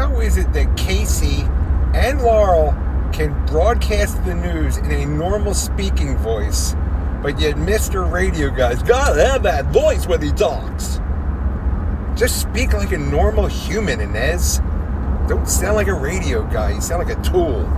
how is it that Casey and Laurel can broadcast the news in a normal speaking voice, but yet Mr. Radio Guy's gotta have that voice when he talks? Just speak like a normal human, Inez. Don't sound like a radio guy. You sound like a tool.